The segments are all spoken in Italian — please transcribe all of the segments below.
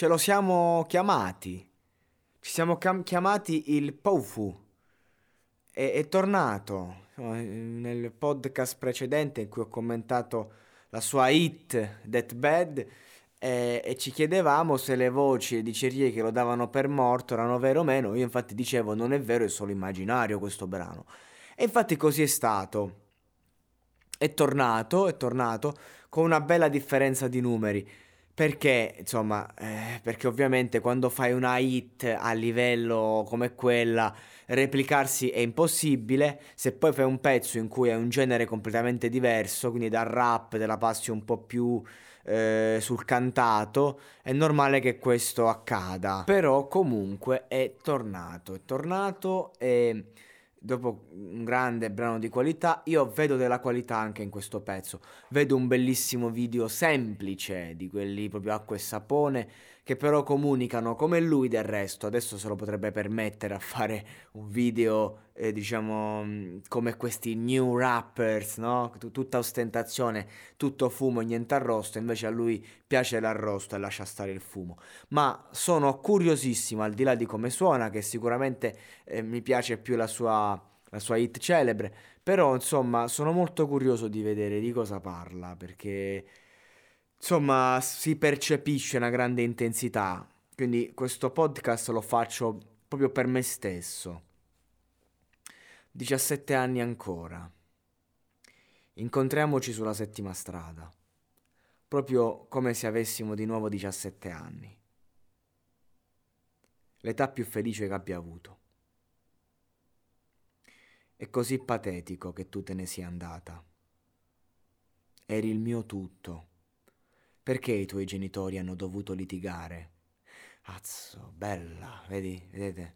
Ce lo siamo chiamati. Ci siamo cam- chiamati il Poufu. È, è tornato nel podcast precedente in cui ho commentato la sua hit That Bad e, e, ci chiedevamo se le voci e dicerie che lo davano per morto erano vere o meno. Io infatti dicevo non è vero, è solo immaginario questo brano. E infatti così è stato. È tornato, è tornato con una bella differenza di numeri. Perché, insomma, eh, perché ovviamente quando fai una hit a livello come quella, replicarsi è impossibile. Se poi fai un pezzo in cui è un genere completamente diverso, quindi dal rap, della passi un po' più eh, sul cantato, è normale che questo accada. Però comunque è tornato, è tornato e dopo un grande brano di qualità, io vedo della qualità anche in questo pezzo. Vedo un bellissimo video semplice di quelli proprio acqua e sapone che però comunicano come lui del resto. Adesso se lo potrebbe permettere a fare un video, eh, diciamo, mm, come questi new rappers, no? Tutta ostentazione, tutto fumo niente arrosto. Invece a lui piace l'arrosto e lascia stare il fumo. Ma sono curiosissimo, al di là di come suona, che sicuramente eh, mi piace più la sua la sua hit celebre, però insomma sono molto curioso di vedere di cosa parla perché Insomma, si percepisce una grande intensità, quindi questo podcast lo faccio proprio per me stesso. 17 anni ancora. Incontriamoci sulla settima strada, proprio come se avessimo di nuovo 17 anni. L'età più felice che abbia avuto. È così patetico che tu te ne sia andata. Eri il mio tutto perché i tuoi genitori hanno dovuto litigare? Azzo, bella, vedi, vedete?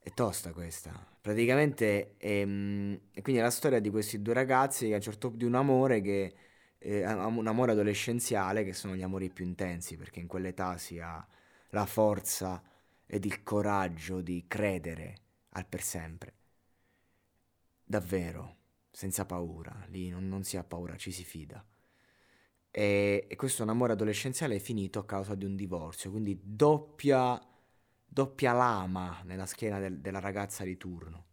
È tosta questa. Praticamente ehm, quindi è la storia di questi due ragazzi che a un certo punto di un amore che eh, un amore adolescenziale che sono gli amori più intensi perché in quell'età si ha la forza ed il coraggio di credere al per sempre. Davvero, senza paura, lì non, non si ha paura, ci si fida. E, e questo amore adolescenziale è finito a causa di un divorzio, quindi doppia, doppia lama nella schiena del, della ragazza di turno.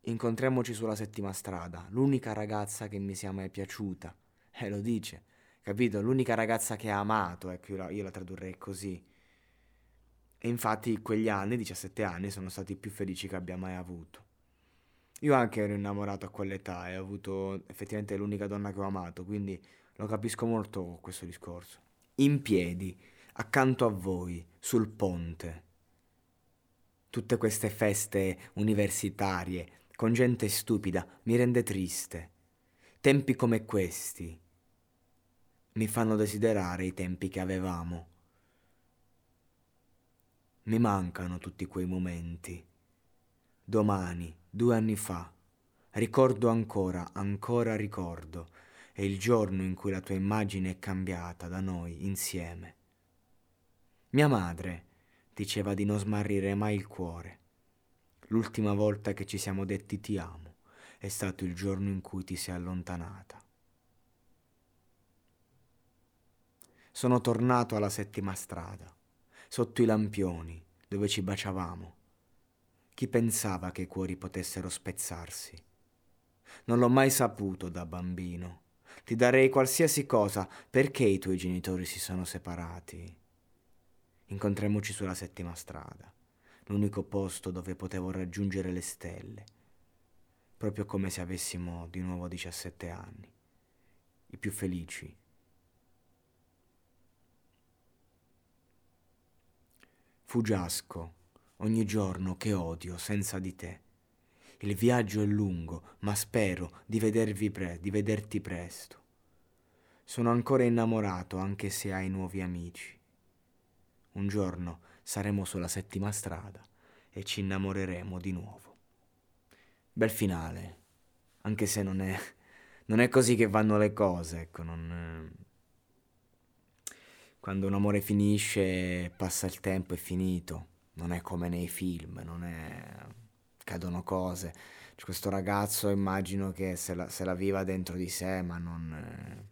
Incontriamoci sulla settima strada, l'unica ragazza che mi sia mai piaciuta. Eh, lo dice, capito? L'unica ragazza che ha amato, ecco, io la, io la tradurrei così. E infatti quegli anni, 17 anni, sono stati i più felici che abbia mai avuto. Io anche ero innamorato a quell'età e ho avuto effettivamente l'unica donna che ho amato, quindi lo capisco molto questo discorso. In piedi, accanto a voi, sul ponte. Tutte queste feste universitarie, con gente stupida, mi rende triste. Tempi come questi mi fanno desiderare i tempi che avevamo. Mi mancano tutti quei momenti. Domani, due anni fa, ricordo ancora, ancora ricordo è il giorno in cui la tua immagine è cambiata da noi insieme. Mia madre diceva di non smarrire mai il cuore. L'ultima volta che ci siamo detti ti amo è stato il giorno in cui ti sei allontanata. Sono tornato alla settima strada, sotto i lampioni, dove ci baciavamo. Chi pensava che i cuori potessero spezzarsi? Non l'ho mai saputo da bambino Ti darei qualsiasi cosa perché i tuoi genitori si sono separati. Incontriamoci sulla settima strada, l'unico posto dove potevo raggiungere le stelle, proprio come se avessimo di nuovo 17 anni, i più felici. Fuggiasco ogni giorno che odio senza di te. Il viaggio è lungo, ma spero di, pre- di vederti presto. Sono ancora innamorato anche se hai nuovi amici. Un giorno saremo sulla settima strada e ci innamoreremo di nuovo. Bel finale, anche se non è, non è così che vanno le cose, ecco, non... Quando un amore finisce, passa il tempo, è finito. Non è come nei film, non è cadono cose. C'è questo ragazzo immagino che se la, se la viva dentro di sé, ma non, eh,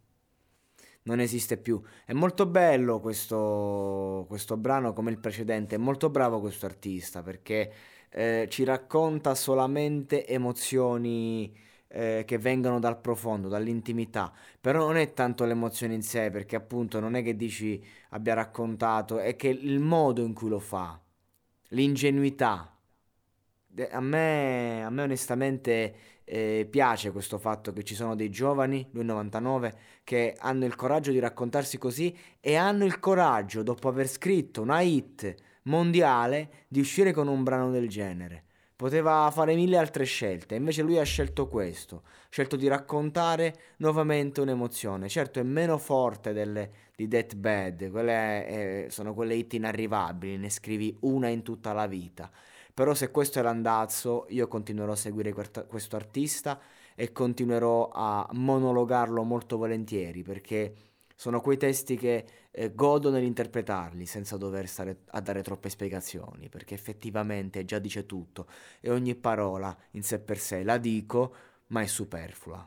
non esiste più. È molto bello questo, questo, brano come il precedente, è molto bravo questo artista perché eh, ci racconta solamente emozioni eh, che vengono dal profondo, dall'intimità, però non è tanto l'emozione in sé perché appunto non è che dici abbia raccontato, è che il modo in cui lo fa, l'ingenuità a me, a me onestamente eh, piace questo fatto che ci sono dei giovani, lui 99, che hanno il coraggio di raccontarsi così e hanno il coraggio, dopo aver scritto una hit mondiale, di uscire con un brano del genere. Poteva fare mille altre scelte, invece lui ha scelto questo, ha scelto di raccontare nuovamente un'emozione. Certo è meno forte delle, di Death Bad, quelle eh, sono quelle hit inarrivabili, ne scrivi una in tutta la vita però se questo è l'andazzo, io continuerò a seguire questo artista e continuerò a monologarlo molto volentieri perché sono quei testi che eh, godo nell'interpretarli senza dover stare a dare troppe spiegazioni, perché effettivamente già dice tutto e ogni parola in sé per sé la dico, ma è superflua.